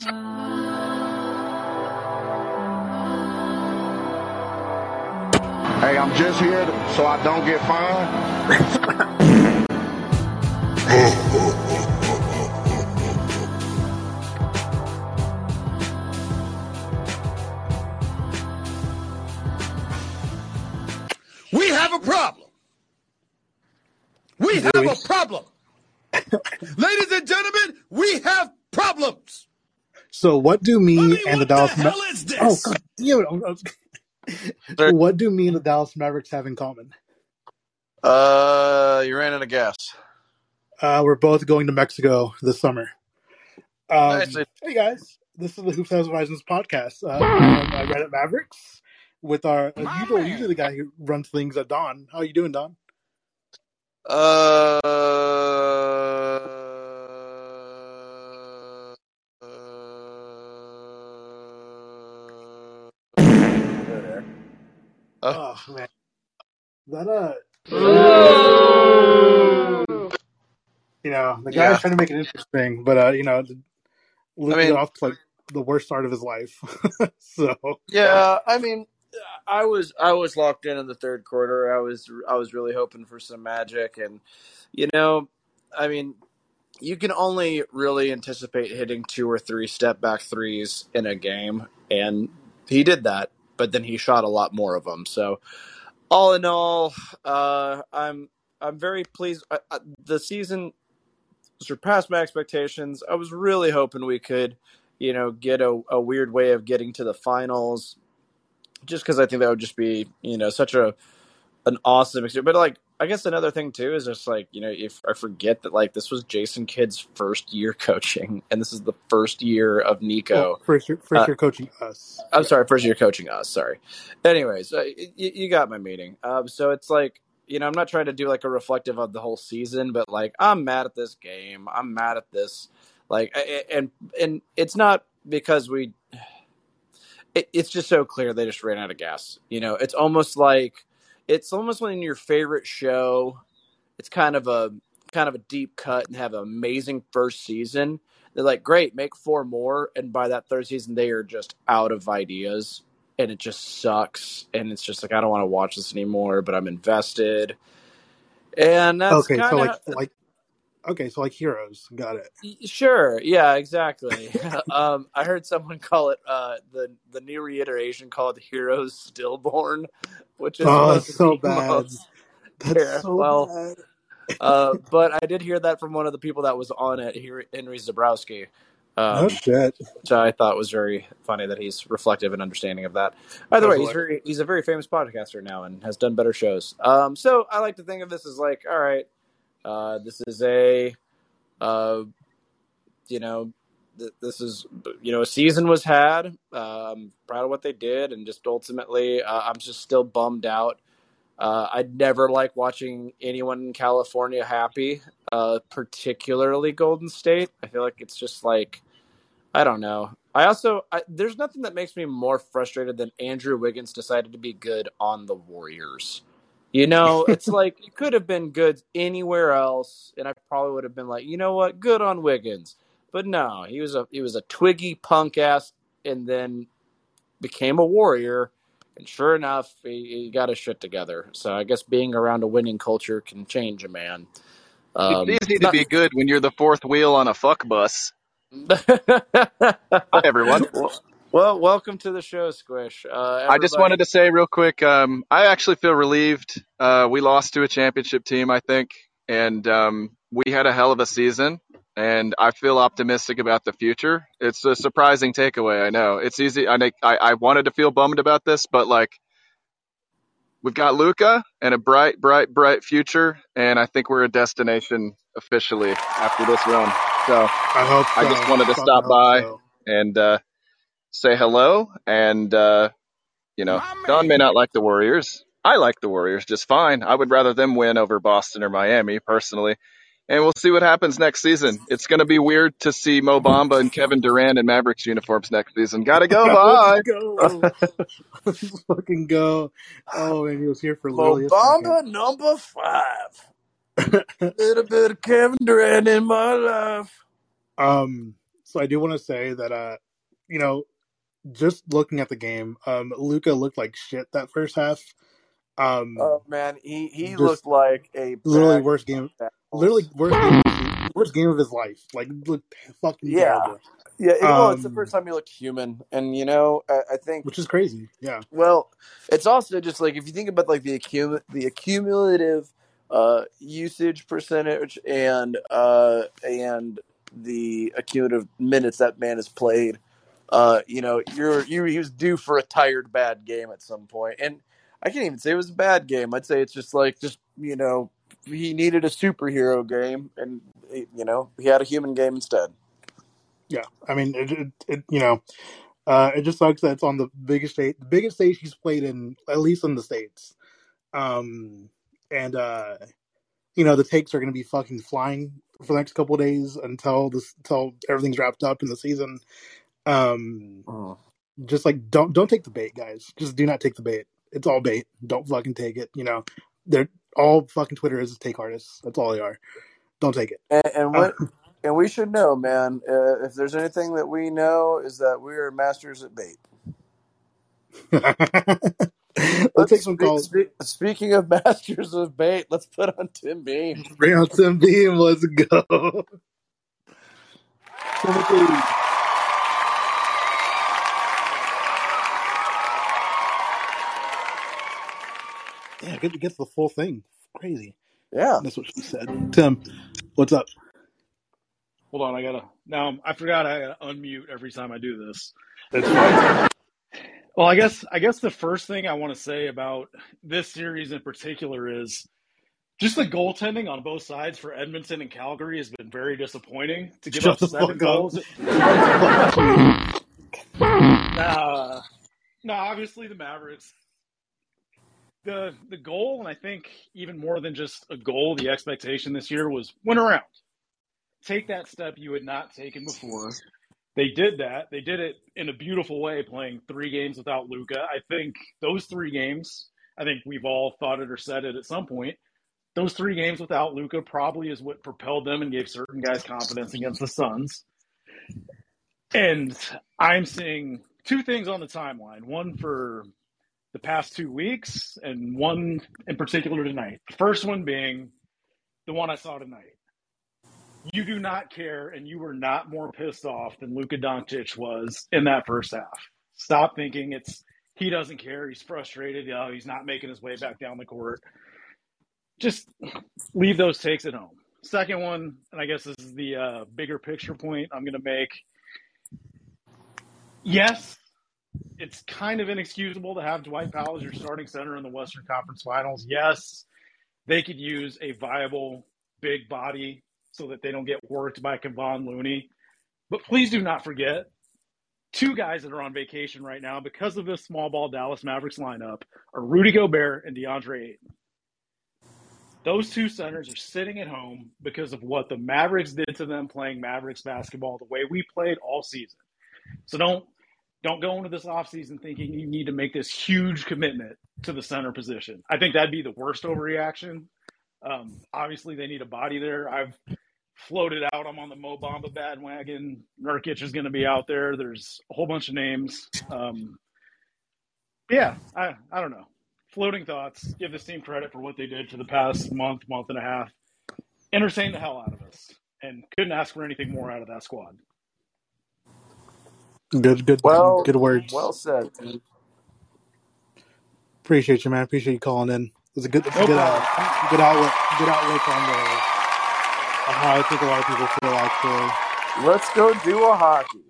Hey, I'm just here to- so I don't get fined. We have a problem. We have a problem. Ladies and gentlemen, we have problems. So what do me Mommy, and the what the Dallas Ma- hell is this? Oh god damn it. I what do me and the Dallas Mavericks have in common? Uh, you ran out of gas. Uh, we're both going to Mexico this summer. Um, Nice. hey guys, this is the Hoops House Horizons podcast. Uh, I'm uh, Reddit Mavericks with our uh, usual, usually the guy who runs things at Don. How are you doing, Don? Uh, Oh man, that uh, you know, the guy's Yeah. trying to make it interesting, but uh, you know, Luke I mean- off to like the worst start of his life. so yeah. I mean, I was I was locked in in the third quarter. I was I was really hoping for some magic, and you know, I mean, you can only really anticipate hitting two or three step back threes in a game, and he did that. But then he shot a lot more of them. So, all in all, uh, I'm I'm very pleased. I, I, the season surpassed my expectations. I was really hoping we could, you know, get a, a weird way of getting to the finals, just because I think that would just be, you know, such a an awesome experience. But like, I guess another thing too is just like, you know, if I forget that like this was Jason Kidd's first year coaching, and this is the first year of Nico. well, first, year, first Uh, year coaching us. I'm sorry, first year coaching us. Sorry. Anyways, uh, you, you got my meaning. Um, so it's like you know, I'm not trying to do like a reflective of the whole season, but like I'm mad at this game. I'm mad at this. Like, and and it's not because we. It, it's just so clear they just ran out of gas. You know, it's almost like it's almost when your favorite show. It's kind of a kind of a deep cut and have an amazing first season. They're like, great, make four more, and by that third season, they are just out of ideas, and it just sucks. And it's just like I don't want to watch this anymore, but I'm invested. And that's Okay, kind so of like like okay, so like heroes. Got it. Sure. Yeah. Exactly. um, I heard someone call it uh, the the new reiteration called "Heroes Stillborn," which is Oh, one of it's so bad. That's so well, bad. uh, but I did hear that from one of the people that was on it, Henry Henry Zebrowski, um, oh shit. which I thought was very funny that he's reflective and understanding of that. By the way, he's very he's a very famous podcaster now and has done better shows. Um, so I like to think of this as like, all right, uh, this is a, uh, you know, th- this is you know a season was had. I'm proud of what they did, and just ultimately, uh, I'm just still bummed out. Uh, I never like watching anyone in California happy, particularly Golden State. I feel like it's just like I don't know. I also I, there's nothing that makes me more frustrated than Andrew Wiggins decided to be good on the Warriors. You know, it's like it could have been good anywhere else, and I probably would have been like, you know what, good on Wiggins. But no, he was a he was a twiggy punk ass, and then became a Warrior. And sure enough, he, he got his shit together. So I guess being around a winning culture can change a man. Um, it's easy to be good when you're the fourth wheel on a fuck bus. Hi, everyone. Well, well, welcome to the show, Squish. Uh, I just wanted to say real quick, um, I actually feel relieved. Uh, we lost to a championship team, I think, and um, we had a hell of a season, and I feel optimistic about the future. It's a surprising takeaway, I know. It's easy. I I, I wanted to feel bummed about this, but like, we've got Luka and a bright, bright, bright future, and I think we're a destination officially after this run. So I hope so. I just wanted to stop by. so. and uh, say hello. And uh, you know, My Don may not like the Warriors. I like the Warriors just fine. I would rather them win over Boston or Miami personally. And we'll see what happens next season. It's going to be weird to see Mo Bamba and Kevin Durant in Mavericks uniforms next season. Gotta go. Bye. Let's go. Fucking go. Oh, and he was here for literally a Mo Bamba number five. second. Little bit of Kevin Durant in my life. um, So I do want to say that, uh, you know, just looking at the game, um, Luka looked like shit that first half. Um, Oh man, he he looked like a literally worst game, literally worst game, worst game of his life. Like looked fucking Yeah. terrible. Yeah, it, well, it's the Um, first time he looked human, and you know, I, I think which is crazy. Yeah, Well, it's also just like if you think about like the accum- the accumulative uh, usage percentage and uh, and the accumulative minutes that man has played. Uh, you know, you're you he was due for a tired bad game at some point, and I can't even say it was a bad game. I'd say it's just like just you know he needed a superhero game, and you know he had a human game instead. yeah. I mean, it, it, it you know, uh, it just sucks that it's on the biggest stage, the biggest stage he's played in, at least in the states. Um, and uh, you know, the takes are going to be fucking flying for the next couple days until this, until everything's wrapped up in the season. Um, just like don't don't take the bait, guys. Just do not take the bait. It's all bait. Don't fucking take it. You know, they're all fucking Twitter is take artists. That's all they are. Don't take it. And, and what and we should know, man. Uh, if there's anything that we know, is that we are masters at bait. let's take some calls. speak, speaking of masters of bait, let's put on Tim Beam. Bring out Tim Beam. Let's go. Yeah, get to get the full thing. Crazy. Yeah. That's what she said. Tim, what's up? Hold on, I gotta now. I forgot I gotta unmute every time I do this. That's fine. Well, I guess I guess the first thing I want to say about this series in particular is just the goaltending on both sides for Edmonton and Calgary has been very disappointing. To give Shut up seven goals, Fuck you. nah, nah. Obviously, the Mavericks. The the goal, and I think even more than just a goal, the expectation this year was win around. Take that step you had not taken before. They did that. They did it in a beautiful way, playing three games without Luka. I think those three games. I think we've all thought it or said it at some point. Those three games without Luka probably is what propelled them and gave certain guys confidence against the Suns. And I'm seeing two things on the timeline. One for the past two weeks, and one in particular tonight. The first one being the one I saw tonight. You do not care, and you were not more pissed off than Luka Doncic was in that first half. Stop thinking it's he doesn't care. He's frustrated. Know, he's not making his way back down the court. Just leave those takes at home. Second one, and I guess this is the uh, bigger picture point I'm going to make. Yes, it's kind of inexcusable to have Dwight Powell as your starting center in the Western Conference Finals. Yes, they could use a viable big body so that they don't get worked by Kevon Looney. But please do not forget two guys that are on vacation right now because of this small ball Dallas Mavericks lineup are Rudy Gobert and DeAndre Ayton. Those two centers are sitting at home because of what the Mavericks did to them playing Mavericks basketball the way we played all season. So don't don't go into this offseason thinking you need to make this huge commitment to the center position. I think that'd be the worst overreaction. Um, obviously, they need a body there. I've floated out. I'm on the Mo Bamba bandwagon. Nurkic is going to be out there. There's a whole bunch of names. Um, yeah, I, I don't know. Floating thoughts. Give this team credit for what they did for the past month, month and a half. Entertain the hell out of us, and couldn't ask for anything more out of that squad. Good, good, Well, good words. well said. dude. Appreciate you, man. Appreciate you calling in. It's a good, it's a No good, uh, problem. good outlet, good outlook on the on how I think a lot of people feel. Actually, Let's go do a hockey.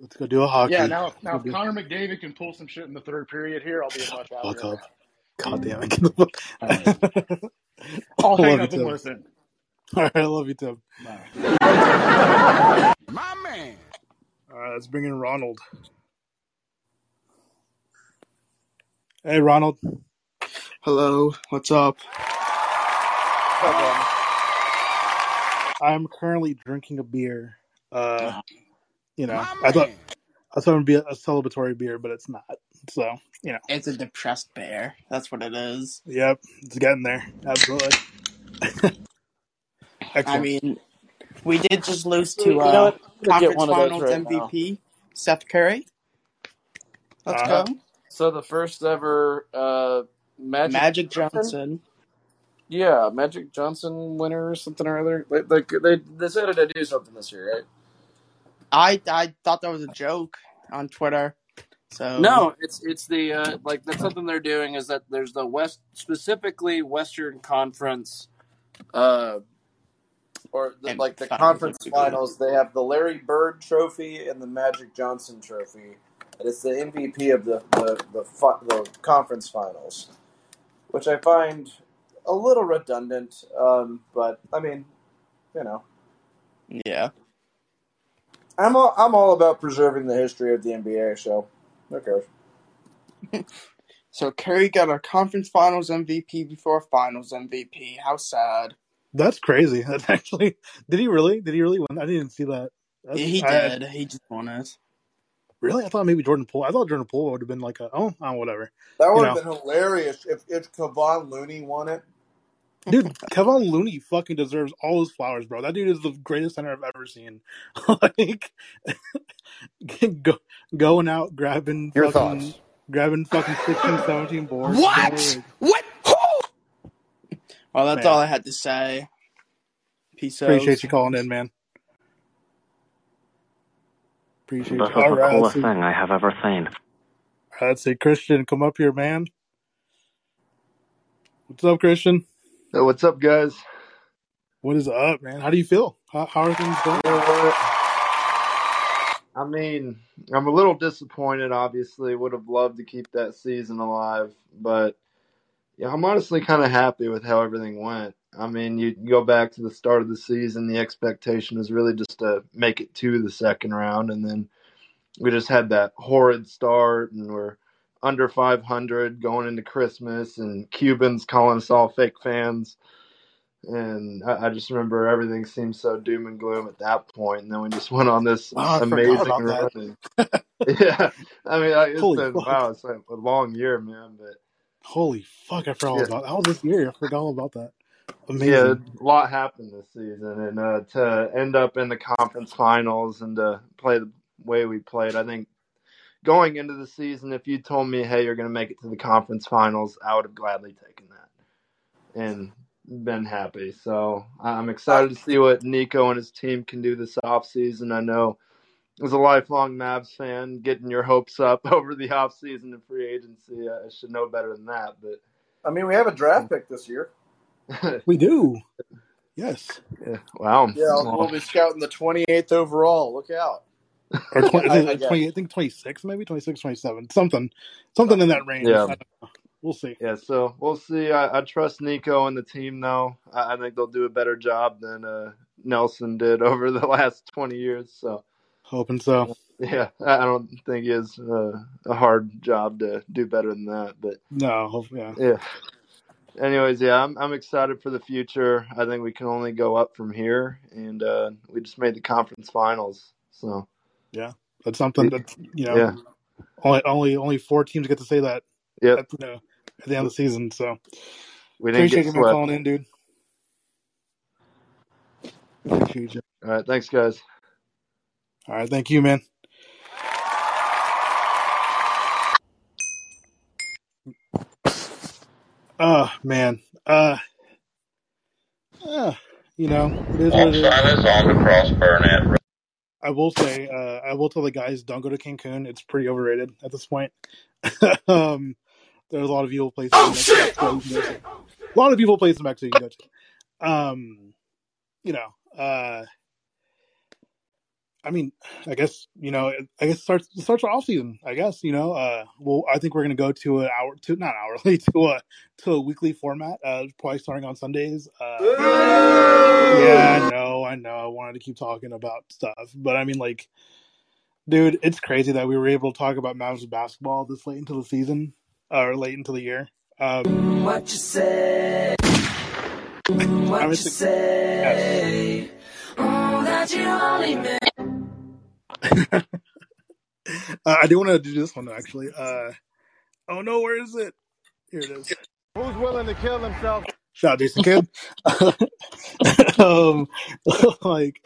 let's go do a hockey. Yeah, now if, now if Good. Connor McDavid can pull some shit in the third period here, I'll be a much Fuck happier up. man. God damn it. Get the fuck. All right. I'll I hang love you, up and Tim. listen. All right, I love you, Tim. Bye. My man. All right, let's bring in Ronald. Hey, Ronald. Hello, what's up? Okay. I'm currently drinking a beer. Uh, you know, My I thought man. I thought it'd be a, a celebratory beer, but it's not. So, you know, It's a depressed bear. That's what it is. yep, it's getting there. Absolutely. I mean, We did just lose to know uh, what? I'm get conference one of those finals right now. MVP, Steph Curry. Let's Uh, go. So the first ever uh, Magic, Magic Johnson. yeah, Magic Johnson winner or something or other. Like, like they decided to do something this year, right? I I thought that was a joke on Twitter. So No, it's it's the uh, like that's something they're doing is that there's the West specifically Western Conference, uh, or the, like the conference finals. They have the Larry Bird Trophy and the Magic Johnson Trophy, and it's the MVP of the the the, the conference finals, which I find a little redundant. Um, but I mean, you know, Yeah. I'm all, I'm all about preserving the history of the NBA. So, who cares? So Curry got a conference finals MVP before finals MVP. How sad. That's crazy. That's actually. Did he really? Did he really win? I didn't see that. That's, he I- did. he just won it. really? I thought maybe Jordan Poole. I thought Jordan Poole would have been like a oh, oh whatever. That You would know. have been hilarious if if Kevon Looney won it. Dude, Kevin Looney fucking deserves all his flowers, bro. That dude is the greatest center I've ever seen. like, go, going out, grabbing Your fucking, thoughts? grabbing fucking 16, 17 boards. What? bro. What? Who? Well, that's Man. all I had to say. Peace out. Appreciate you calling in, man. Appreciate This you. is All the right, coolest thing I have ever seen. Let's see, Christian, come up here, man. What's up, Christian? Hey, what's up, guys? What is up, man? How do you feel? How, how are things going? You know? I mean, I'm a little disappointed. Obviously, would have loved to keep that season alive, but yeah, I'm honestly kind of happy with how everything went. I mean, you go back to the start of the season, the expectation was really just to make it to the second round, and then we just had that horrid start, and we're under 500 going into Christmas, and Cuban's calling us all fake fans. And I, I just remember everything seemed so doom and gloom at that point, and then we just went on this oh, Wow, amazing run. yeah, I mean, it's Holy been fuck. wow, it's like a long year, man. But Holy fuck, I forgot all yeah, about How was this year? I forgot all about that. yeah, a lot happened this season, and uh, to end up in the conference finals and to play the way we played, I think going into the season, if you told me, hey, you're going to make it to the conference finals, I would have gladly taken that and been happy. So I'm excited to see what Nico and his team can do this offseason. I know as a lifelong Mavs fan, getting your hopes up over the offseason and free agency, I should know better than that. But I mean, we have a draft pick this year. We do. Yes. yeah, wow. Yeah, we'll Well, be scouting the 28th overall. Look out. Or 20, I, I 20, I think 26, maybe 26, 27. Something. Something in that range. Yeah. We'll see. Yeah, so we'll see. I, I trust Nico and the team, though. I, I think they'll do a better job than uh, Nelson did over the last 20 years. So, Hoping so. yeah, I don't think it's uh, a hard job to do better than that. But, No, hope, yeah. yeah. Anyways, yeah, I'm, I'm excited for the future. I think we can only go up from here. And uh, we just made the conference finals. So, Yeah. That's something that, you know, yeah. only only only four teams get to say that Yep. at, you know, at the end of the season. So We didn't appreciate you calling in, dude. All right. Thanks, guys. All right. Thank you, man. Oh, man. Uh, uh, you know, it is what On it is. silence on the cross Burnett. I will say, uh, I will tell the guys don't go to Cancun. It's pretty overrated at this point. um, there's a lot of evil places. Oh in Mexico shit! you can go to. A lot of evil places in Mexico you can go to. Um, you know, uh, I mean, I guess you know, I guess it starts it starts our off season. I guess you know, uh, well, I think we're gonna go to an hour, to not hourly, to a to a weekly format. Uh, probably starting on Sundays. Uh, yeah, I know, I know. I wanted to keep talking about stuff, but I mean, like, dude, it's crazy that we were able to talk about Mavs basketball this late into the season, or late into the year. Um, What you say? What you a, yes. say? Oh, that you only meant. uh, I do want to do this one actually. Uh, oh no, where is it? Here it is. Who's willing to kill himself Shout out Jason Kidd. um, like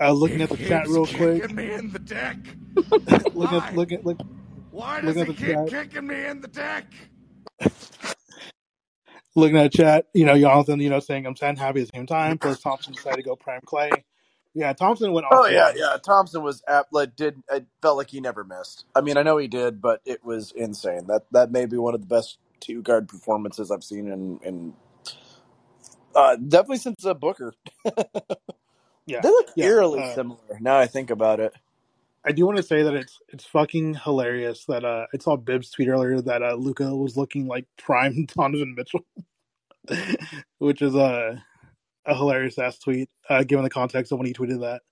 was looking at the chat real quick. kicking me in the deck. looking Why? at look Why does looking he at the keep chat. kicking me in the deck? Looking at chat, you know, Jonathan, you know, saying I'm sad happy at the same time. Plus Thompson decided to go prime Klay. Yeah, Thompson went Oh yeah, ball. yeah. Thompson was apt, like did it felt like he never missed. I mean, I know he did, but it was insane. That that may be one of the best two guard performances I've seen in in uh, definitely since uh, Booker. Yeah, They look yeah. eerily Uh, similar now. I think about it. I do want to say that it's it's fucking hilarious that uh I saw Bibbs tweet earlier that uh Luka was looking like prime Donovan Mitchell, which is a a hilarious ass tweet uh, given the context of when he tweeted that.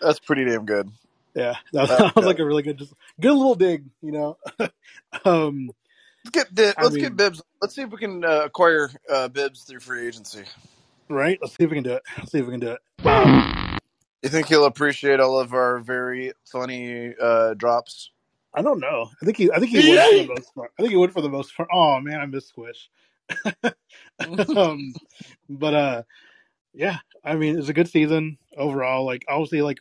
That's pretty damn good. Yeah, that, That's was like a really good, just good little dig, you know. um, Let's get Bib- let's mean- get Bibbs. Let's see if we can uh, acquire uh, Bibbs through free agency. right? Let's see if we can do it. Let's see if we can do it. You think he'll appreciate all of our very funny uh, drops? I don't know. I think he. I think he would for the most part. I think he would for the most part. Oh man, I miss Squish. um, but uh, yeah. I mean, it's a good season overall. Like obviously, like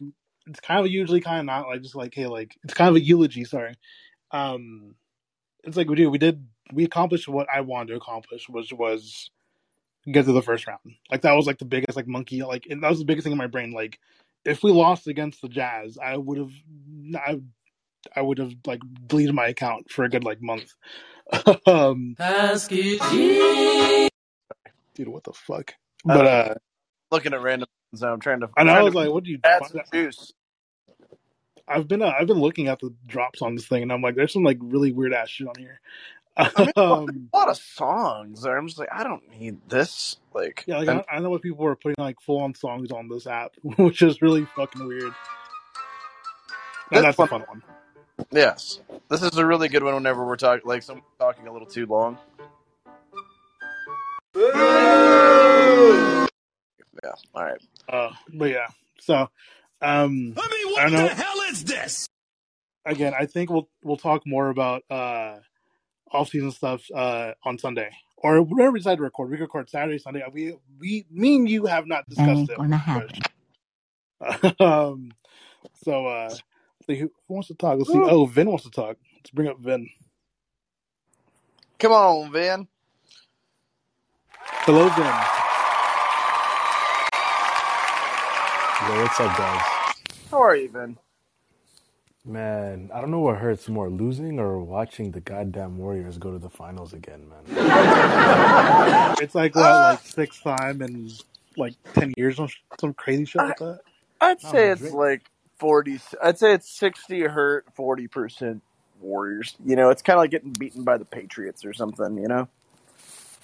it's kind of usually kind of not like just like hey, like it's kind of a eulogy. Sorry. Um, it's like we do. We did. We accomplished what I wanted to accomplish, which was get to the first round. Like that was like the biggest like monkey. Like and that was the biggest thing in my brain. Like if we lost against the Jazz, I would have. I I would have like deleted my account for a good like month. um, dude, what the fuck? But uh, Looking at random so I'm trying to. I know. I trying was to like, what do you? add some juice. I've been uh, I've been looking at the drops on this thing, and I'm like, there's some like really weird ass shit on here. I mean, um, a lot of songs. There. I'm just like, I don't need this. Like, yeah, like and- I, I know what people were putting like full on songs on this app, which is really fucking weird. And That's that's a fun. fun one. yes, this is a really good one. Whenever we're talking, like, someone talking a little too long. Yeah. All right. Uh, but yeah, so um, I mean, I what know. the hell is this? again, I think we'll we'll talk more about uh off season stuff uh on Sunday or whenever we decide to record. We record Saturday, Sunday. We we me and you have not discussed Ain't it. gonna happen. um, so uh, let's see who, who wants to talk? Let's see. Oh, Vin wants to talk. Let's bring up Vin. Come on, Vin. Hello, Vin. Yo, what's up, guys? How are you, Vin? Man, I don't know what hurts more, losing or watching the goddamn Warriors go to the finals again, man. It's like what, like uh, sixth time in like ten years or some crazy shit like that. I'd No, say it's Drake- like forty. I'd say it's sixty hurt, forty percent Warriors. You know, it's kind of like getting beaten by the Patriots or something. You know,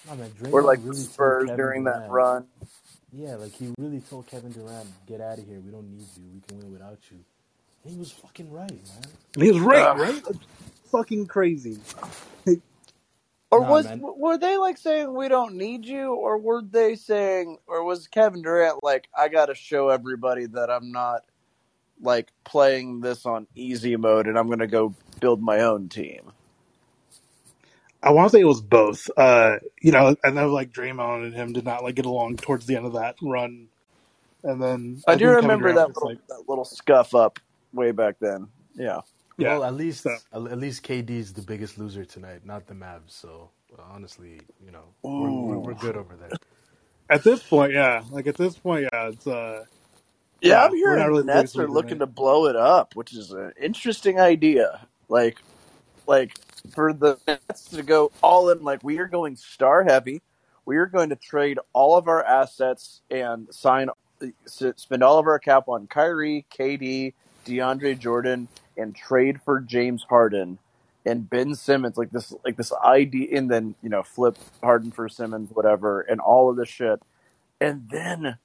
No, man, or like the really Spurs Kevin during that run. Yeah, like he really told Kevin Durant, "Get out of here. We don't need you. We can win without you." And he was fucking right, man. He was right, Ugh. right? That's fucking crazy. Or Nah, was man. were they like saying we don't need you, or were they saying, or was Kevin Durant like, I got to show everybody that I'm not like playing this on easy mode, and I'm gonna go build my own team. I want to say it was both. Uh, you know, I know like Draymond and him did not like get along towards the end of that run, and then I do remember that little, like, that little scuff up way back then. Yeah. yeah. Well, at least So- at at least KD's the biggest loser tonight, not the Mavs. So uh, honestly, you know, we're, we're, we're good over there. At this point, yeah, like at this point, yeah, it's uh, Yeah, Yeah, I'm hearing not really the the Nets are looking right? to blow it up, which is an interesting idea. Like, like for the Nets to go all in, like we are going star heavy. We are going to trade all of our assets and sign, spend all of our cap on Kyrie, KD, DeAndre Jordan, and trade for James Harden and Ben Simmons. Like this, like this idea, and then you know flip Harden for Simmons, whatever, and all of this shit, and then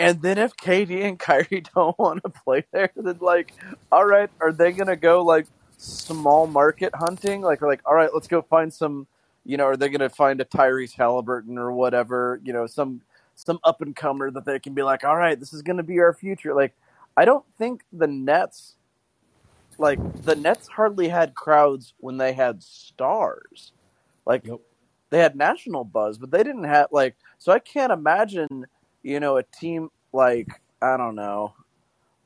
and then if KD and Kyrie don't want to play there, then like, all right, are they gonna go like small market hunting? Like, like, all right, let's go find some, you know, are they gonna find a Tyrese Halliburton or whatever, you know, some some up and comer that they can be like, all right, this is gonna be our future. Like, I don't think the Nets like the Nets hardly had crowds when they had stars. Like Yep. they had national buzz, but they didn't have like. So I can't imagine, you know, a team like I don't know,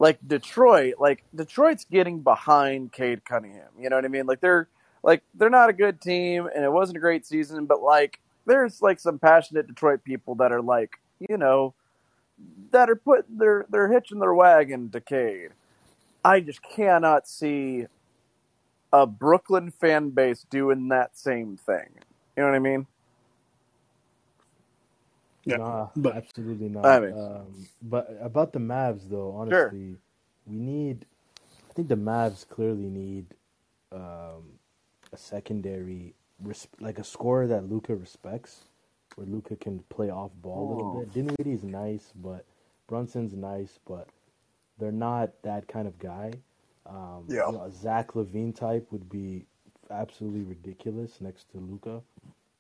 like Detroit. Like Detroit's getting behind Cade Cunningham. You know what I mean? Like they're like they're not a good team, and it wasn't a great season, but like there's like some passionate Detroit people that are like, you know, that are put they're they're hitching their wagon to Cade. I just cannot see a Brooklyn fan base doing that same thing. You know what I mean? Yeah, Nah, but absolutely not. I mean, Um, but about the Mavs, though, sure. honestly, we need. I think the Mavs clearly need um, a secondary, res- like a scorer that Luka respects, where Luka can play off ball a little bit. Dinwiddie's nice, but Brunson's nice, but they're not that kind of guy. Um, Yeah. you know, a Zach LaVine type would be absolutely ridiculous next to Luka.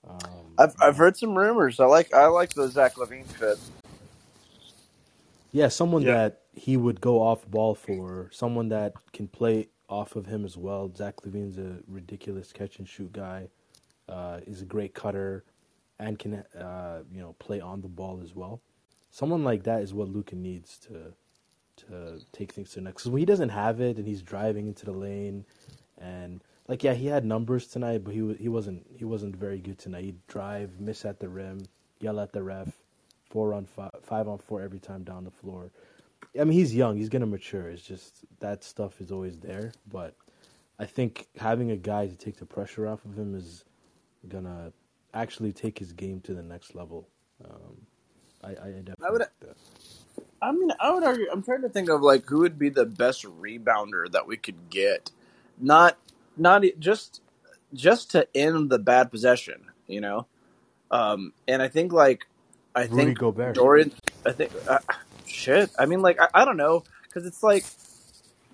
Um, I've I've heard some rumors. I like I like the Zach LaVine fit. Yeah, someone yeah, that he would go off ball for, someone that can play off of him as well. Zach LaVine's a ridiculous catch and shoot guy. Uh, is a great cutter, and can uh, you know play on the ball as well. Someone like that is what Luka needs to to take things to the next. Because when he doesn't have it and he's driving into the lane, and like yeah, he had numbers tonight, but he he wasn't he wasn't very good tonight. He'd drive, miss at the rim, yell at the ref, four on five, five on four every time down the floor. I mean, he's young. He's gonna mature. It's just that stuff is always there. But I think having a guy to take the pressure off of him is gonna actually take his game to the next level. Um, I, I I would. that. I mean, I would argue. I'm trying to think of like who would be the best rebounder that we could get. Not not just just to end the bad possession. You know. Um, and I think like I Rudy think Gobert. Dorian. I think uh, shit. I mean, like I, I don't know because it's like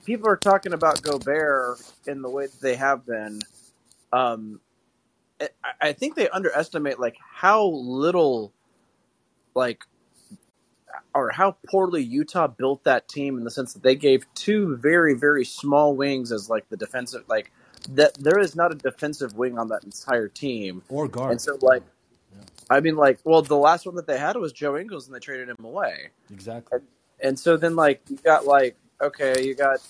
people are talking about Gobert in the way that they have been. Um, I, think they underestimate like how little like or how poorly Utah built that team in the sense that they gave two very very small wings as like the defensive like that there is not a defensive wing on that entire team Or guard. and so like Yeah, I mean like well the last one that they had was Joe Ingles and they traded him away exactly. and, and so then like you got like okay you got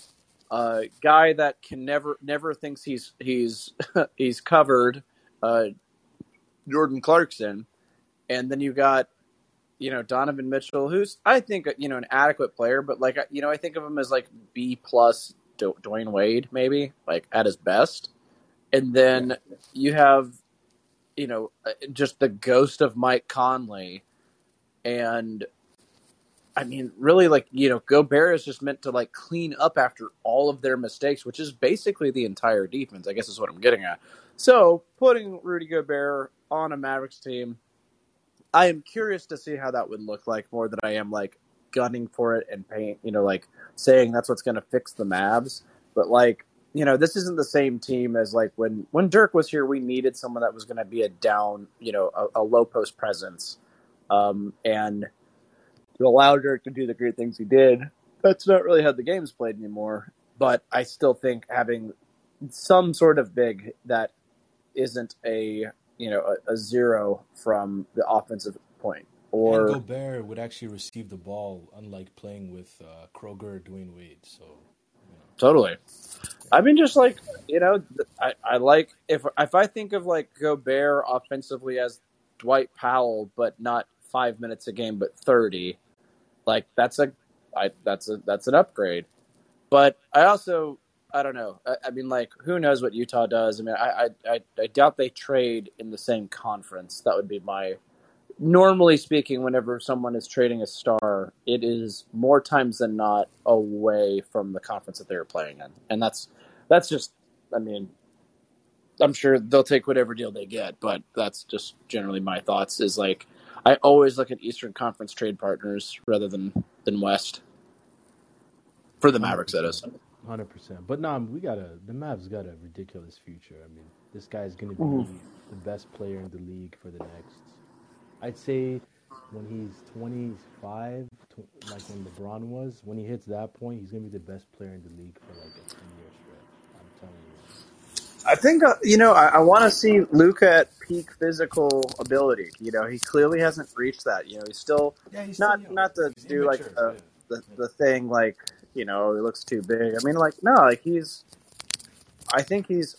a guy that can never never thinks he's he's he's covered uh Jordan Clarkson and then you got you know Donovan Mitchell, who's I think you know an adequate player, but like you know I think of him as like B plus D- Dwyane Wade maybe like at his best, and then you have you know uh, just the ghost of Mike Conley, and I mean really like you know Gobert is just meant to like clean up after all of their mistakes, which is basically the entire defense. I guess is what I'm getting at. So putting Rudy Gobert on a Mavericks team I am curious to see how that would look like more than I am like gunning for it and paying, you know, like saying that's what's going to fix the Mavs. But like, you know, this isn't the same team as like when when Dirk was here. We needed someone that was going to be a down, you know, a, a low post presence, um, and to allow Dirk to do the great things he did. That's not really how the game's played anymore. But I still think having some sort of big that isn't a you know a, a zero from the offensive point. Or Gobert would actually receive the ball, unlike playing with uh, Kroger or Dwyane Wade. So, you know, totally. I mean just like you know i, I like if if i think of like gobert offensively as dwight powell but not five minutes a game but 30 like that's a I, that's a that's an upgrade. But i also i don't know I, I mean like who knows what utah does i mean I, I i doubt they trade in the same conference that would be my normally speaking, whenever someone is trading a star, it is more times than not away from the conference that they were playing in, and that's that's just. I mean, I'm sure they'll take whatever deal they get, but that's just generally my thoughts. Is like I always look at Eastern Conference trade partners rather than than West for the Mavericks. That is. Percent, hundred percent. But nah, we got a the Mavs got a ridiculous future. I mean, this guy's gonna Mhm. be the best player in the league for the next. I'd say when he's twenty five, tw- like when LeBron was, when he hits that point, he's gonna be the best player in the league for like a ten year stretch. I think uh, you I think, you know I, I want to see Luka at peak physical ability. You know, he clearly hasn't reached that. You know, he's still Yeah, he's not still young. not to He's do like immature. the, Yeah. the the thing like you know he looks too big. I mean, like no, like he's. I think he's.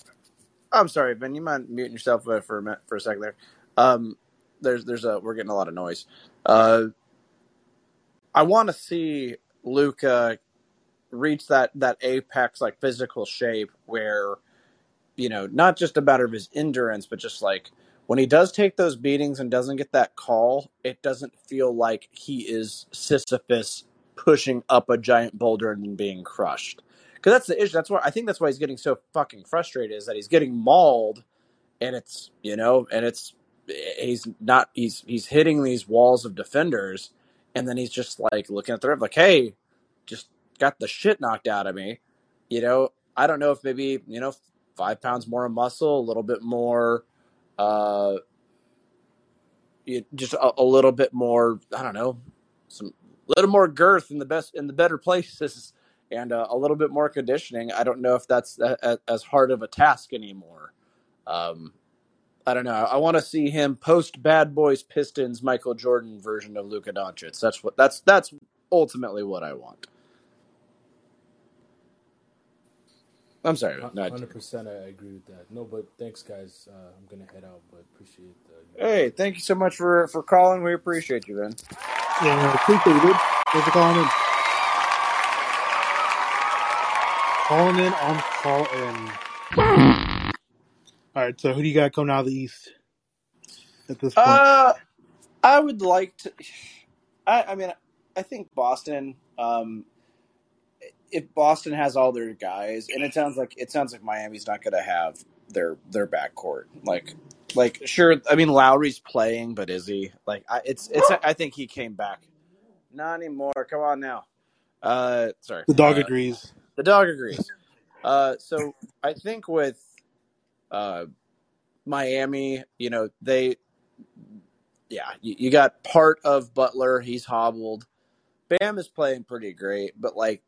I'm sorry, Ben. You mind muting yourself uh, for a for a second there. Um, there's there's a we're getting a lot of noise. Uh, I want to see Luka reach that that apex like physical shape where you know not just a matter of his endurance, but just like when he does take those beatings and doesn't get that call, it doesn't feel like he is Sisyphus pushing up a giant boulder and being crushed. Because that's the issue. That's why I think that's why he's getting so fucking frustrated is that he's getting mauled and it's you know and it's he's not he's he's hitting these walls of defenders and then he's just like looking at the ref like hey just got the shit knocked out of me you know i don't know if maybe you know five pounds more of muscle a little bit more uh just a, a little bit more i don't know little more girth in the best in the better places and uh, a little bit more conditioning i don't know if that's a, a, as hard of a task anymore um I don't know. I want to see him post Bad Boys Pistons Michael Jordan version of Luka Doncic. That's what that's that's ultimately what I want. I'm sorry. Hundred percent, I agree with that. No, but thanks, guys. Uh, I'm gonna head out, but appreciate the. hey, thank you so much for for calling. We appreciate you, man. Yeah, appreciate it, dude. Thanks calling in. Calling in on call in. All right, so who do you got coming out of the East at this point? Uh, I would like to. I, I mean, I think Boston. Um, if Boston has all their guys, and it sounds like it sounds like Miami's not going to have their their backcourt. Like, like sure. I mean, Lowry's playing, but is he? Like, I, it's it's. I think he came back. Not anymore. Come on now. Uh, sorry. the dog Uh, agrees. the dog agrees. Uh, so I think with uh, Miami, you know, they, yeah, you, you got part of Butler. He's hobbled. Bam is playing pretty great, but like,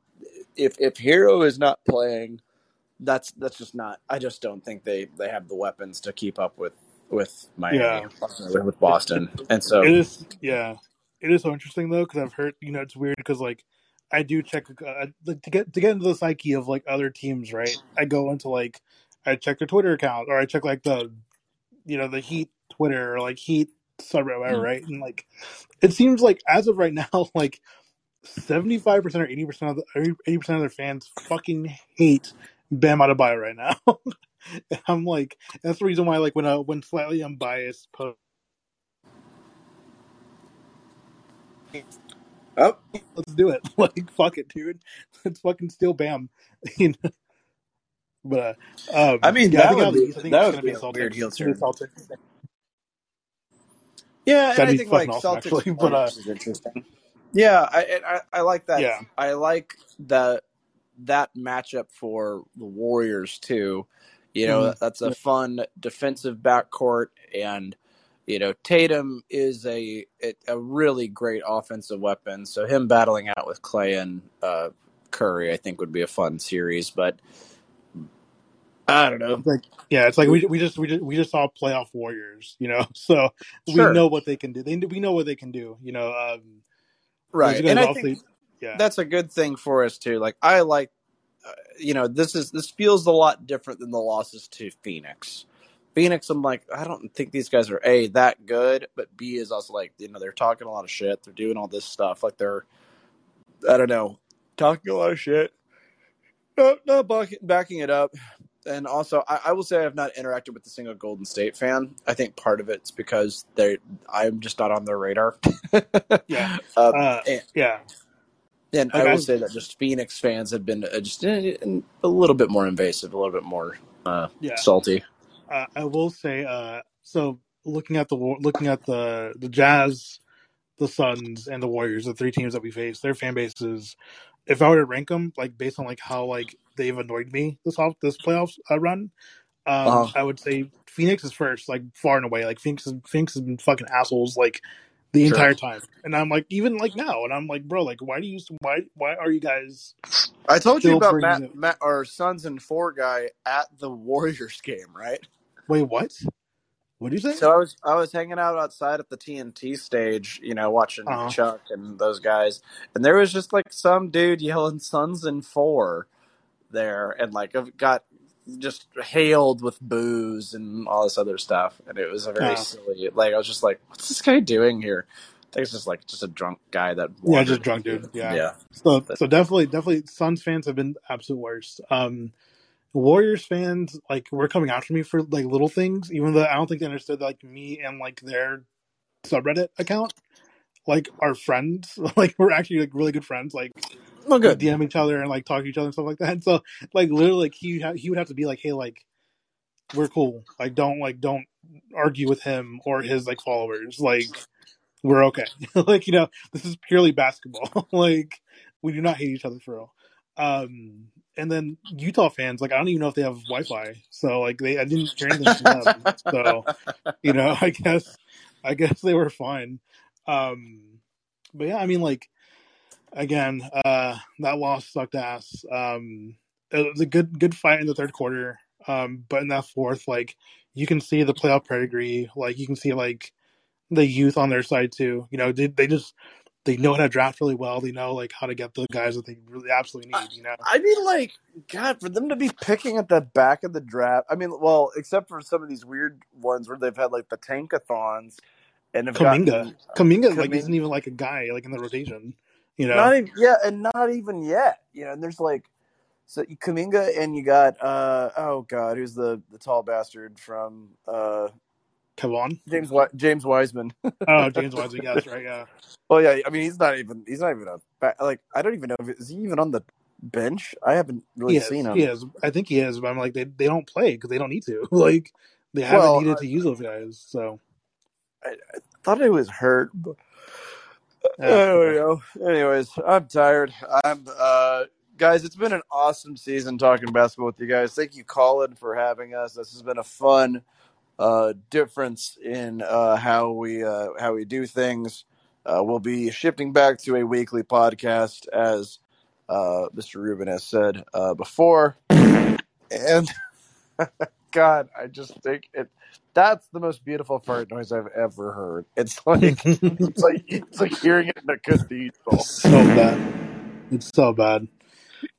if if Herro is not playing, that's that's just not. I just don't think they they have the weapons to keep up with with Miami, with Boston, and so It is, yeah, it is so interesting though because I've heard, you know, it's weird because like I do check uh, like, to get to get into the psyche of like other teams, right? I go into like I check their Twitter account or I check like the, you know, the Heat Twitter or like Heat subreddit, whatever, Mm. right? And like it seems like as of right now, like seventy five percent or eighty percent of the eighty percent of their fans fucking hate Bam Adebayo right now. I'm like, that's the reason why, like, when I when slightly unbiased post, oh, let's do it. Like, fuck it, dude. Let's fucking steal Bam. you know? But uh, um, I mean, yeah, that think would be I think that would gonna be be a Celtics. weird heel It's gonna be turn. Celtics. Yeah, and That'd I think like awesome, Celtics actually. But uh, is interesting. Yeah, I, I I like that. yeah, I like the that matchup for the Warriors too. You know, Mhm. that's a fun defensive backcourt, and you know Tatum is a a really great offensive weapon. So him battling out with Klay and uh, Curry, I think would be a fun series. But I don't know. It's like yeah, it's like we we just we just we just saw playoff Warriors, you know. So we Sure, know what they can do. They we know what they can do, you know. Um, right, and I think yeah. that's a good thing for us too. Like I like, you know, this is this feels a lot different than the losses to Phoenix. Phoenix, I'm like, I don't think these guys are a that good, but B is also like, you know, they're talking a lot of shit. They're doing all this stuff, like they're, I don't know, talking a lot of shit, no, not back, backing it up. And also, I, I will say I have not interacted with a single Golden State fan. I think part of it's because they, I'm just not on their radar. Yeah. um, Uh, and, yeah. And Like I I will say that just Phoenix fans have been uh, just uh, a little bit more invasive, a little bit more uh, yeah. salty. Uh, I will say. Uh, so looking at the looking at the the Jazz, the Suns, and the Warriors, the three teams that we face, their fan bases. If I were to rank them, like based on like how like they've annoyed me this off this playoffs uh, run, um, Uh, I would say Phoenix is first, like far and away. Like Phoenix, is, Phoenix has been fucking assholes, like the Sure. entire time. And I'm like, even like now, and I'm like, bro, like, why do you, why, why are you guys I told you about Matt, it? Matt, our Sons and Four guy at the Warriors game, right? Wait, what? What do you say? So I was I was hanging out outside at the TNT stage, you know, watching Uh-huh. Chuck and those guys, and there was just like some dude yelling "Sons and Four there, and like I've got just hailed with booze and all this other stuff, and it was a very Yeah. silly. Like I was just like, "What's this guy doing here?" I think it's just like just a drunk guy that Yeah, just drunk dude. Yeah. yeah. So, But- so definitely, definitely, Suns fans have been absolute worst. Um, Warriors fans, like, were coming after me for like little things, even though I don't think they understood like me and like their subreddit account, like, our friends. Like, we're actually like really good friends. Like, We good. DM each other and like talk to each other and stuff like that. And so, like, literally, like, he ha- he would have to be like, hey, like, we're cool. Like, don't like don't argue with him or his like followers. Like, we're okay. like, you know, this is purely basketball. like, we do not hate each other for real. Um, and then Utah fans, like, I don't even know if they have Wi-Fi, so like, they I didn't hear anything from them. So, you know, I guess I guess they were fine. Um, but yeah, I mean, like, again, uh, that loss sucked ass. Um, it was a good good fight in the third quarter. Um, but in that fourth, like, you can see the playoff pedigree. Like, you can see like the youth on their side too. You know, they they just they know how to draft really well. They know like how to get the guys that they really absolutely need. You know, I mean, like, God, for them to be picking at the back of the draft. I mean, well, except for some of these weird ones where they've had like the tankathons and have Kuminga, gotten Kuminga, like Kuminga- isn't even like a guy like in the rotation. You know, not even yeah, and not even yet. You know, and there's like so Kuminga and you got uh oh god, who's the the tall bastard from uh Kevon. James James Wiseman. Oh, James Wiseman. That's right. Yeah. well, yeah, I mean he's not even he's not even a like I don't even know if is he even on the bench. I haven't really he is. seen him. He is. I think he is, but I'm like they they don't play because they don't need to. Like they haven't Well, needed I- to use those guys. So i Thought he was hurt. But... Yeah, I don't. Anyways, I'm tired. I'm uh guys, it's been an awesome season talking basketball with you guys. Thank you, Callin, for having us. This has been a fun uh difference in uh how we uh how we do things. Uh we'll be shifting back to a weekly podcast as uh Mr. Rubin has said uh before. And God, I just think it that's the most beautiful fart noise I've ever heard. It's like it's like it's like hearing it in a cathedral. so bad. It's so bad.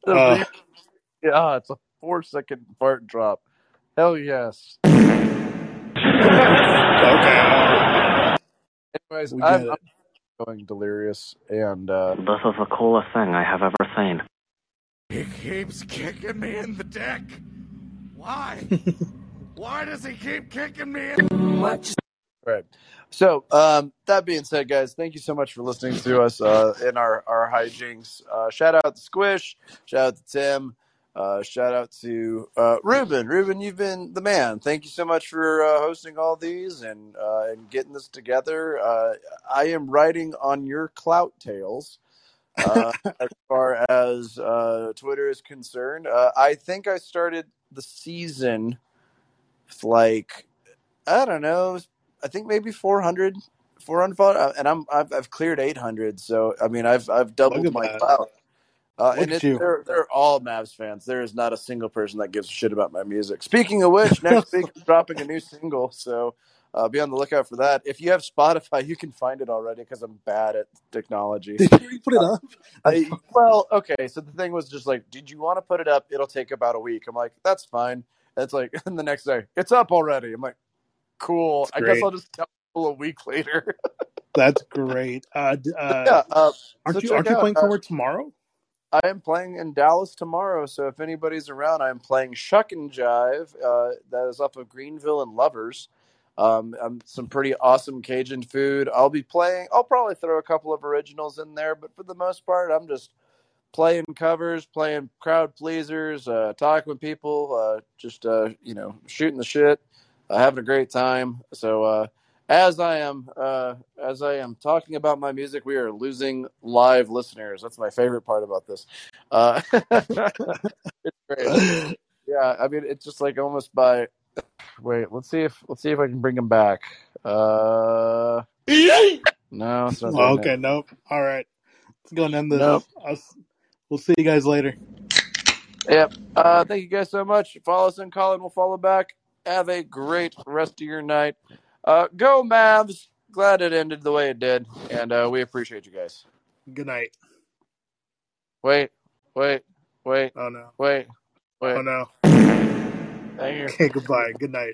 Uh, yeah, it's a four second fart drop. Hell yes. okay. Anyways, I'm. I'm going delirious and uh This is the coolest thing I have ever seen. He keeps kicking me in the dick. Why? Why does he keep kicking me in? Right. So, um, that being said, guys, thank you so much for listening to us uh, in our, our hijinks. Uh, shout out to Squish. Shout out to Tim. Uh, shout out to uh, Ruben. Ruben, you've been the man. Thank you so much for uh, hosting all these and uh, and getting this together. Uh, I am riding on your clout tails. Uh, as far as uh, Twitter is concerned, uh, I think I started the season like I don't know. I think maybe 400, 400 and I'm I've, I've cleared eight hundred. So I mean, I've I've doubled my that. clout. Uh, and it, they're they're all Mavs fans. There is not a single person that gives a shit about my music. Speaking of which, next week I'm dropping a new single, so uh, be on the lookout for that. If you have Spotify, you can find it already because I'm bad at technology. Did you put it up? I, well, okay. So the thing was just like, did you want to put it up? It'll take about a week. I'm like, that's fine. And it's like, and the next day, it's up already. I'm like, cool. I guess. I'll just tell people a week later. That's great. Uh, uh, yeah. Uh, aren't so you aren't you out, playing uh, somewhere tomorrow? I am playing in Dallas tomorrow. So if anybody's around, I am playing Shuck and Jive. Uh, that is up of Greenville and Lovers. Um, um, some pretty awesome Cajun food. I'll be playing. I'll probably throw a couple of originals in there, but for the most part, I'm just playing covers, playing crowd pleasers, uh, talking with people, uh, just uh, you know, shooting the shit, uh, having a great time. So uh, as I am, uh, as I am talking about my music, we are losing live listeners. That's my favorite part about this. Uh, it's great. Yeah, I mean, it's just like almost by. Wait, let's see if let's see if I can bring him back. Uh, no, it's not Oh, okay, it. nope. All right, let's go and end this. Nope. I'll we'll see you guys later. Yep. Uh, thank you guys so much. Follow us and Callin will follow back. Have a great rest of your night. Uh, go Mavs. Glad it ended the way it did, and uh, we appreciate you guys. Good night. Wait, wait, wait, Oh no. wait, wait. Oh no. Thank you. Okay, goodbye. Good night.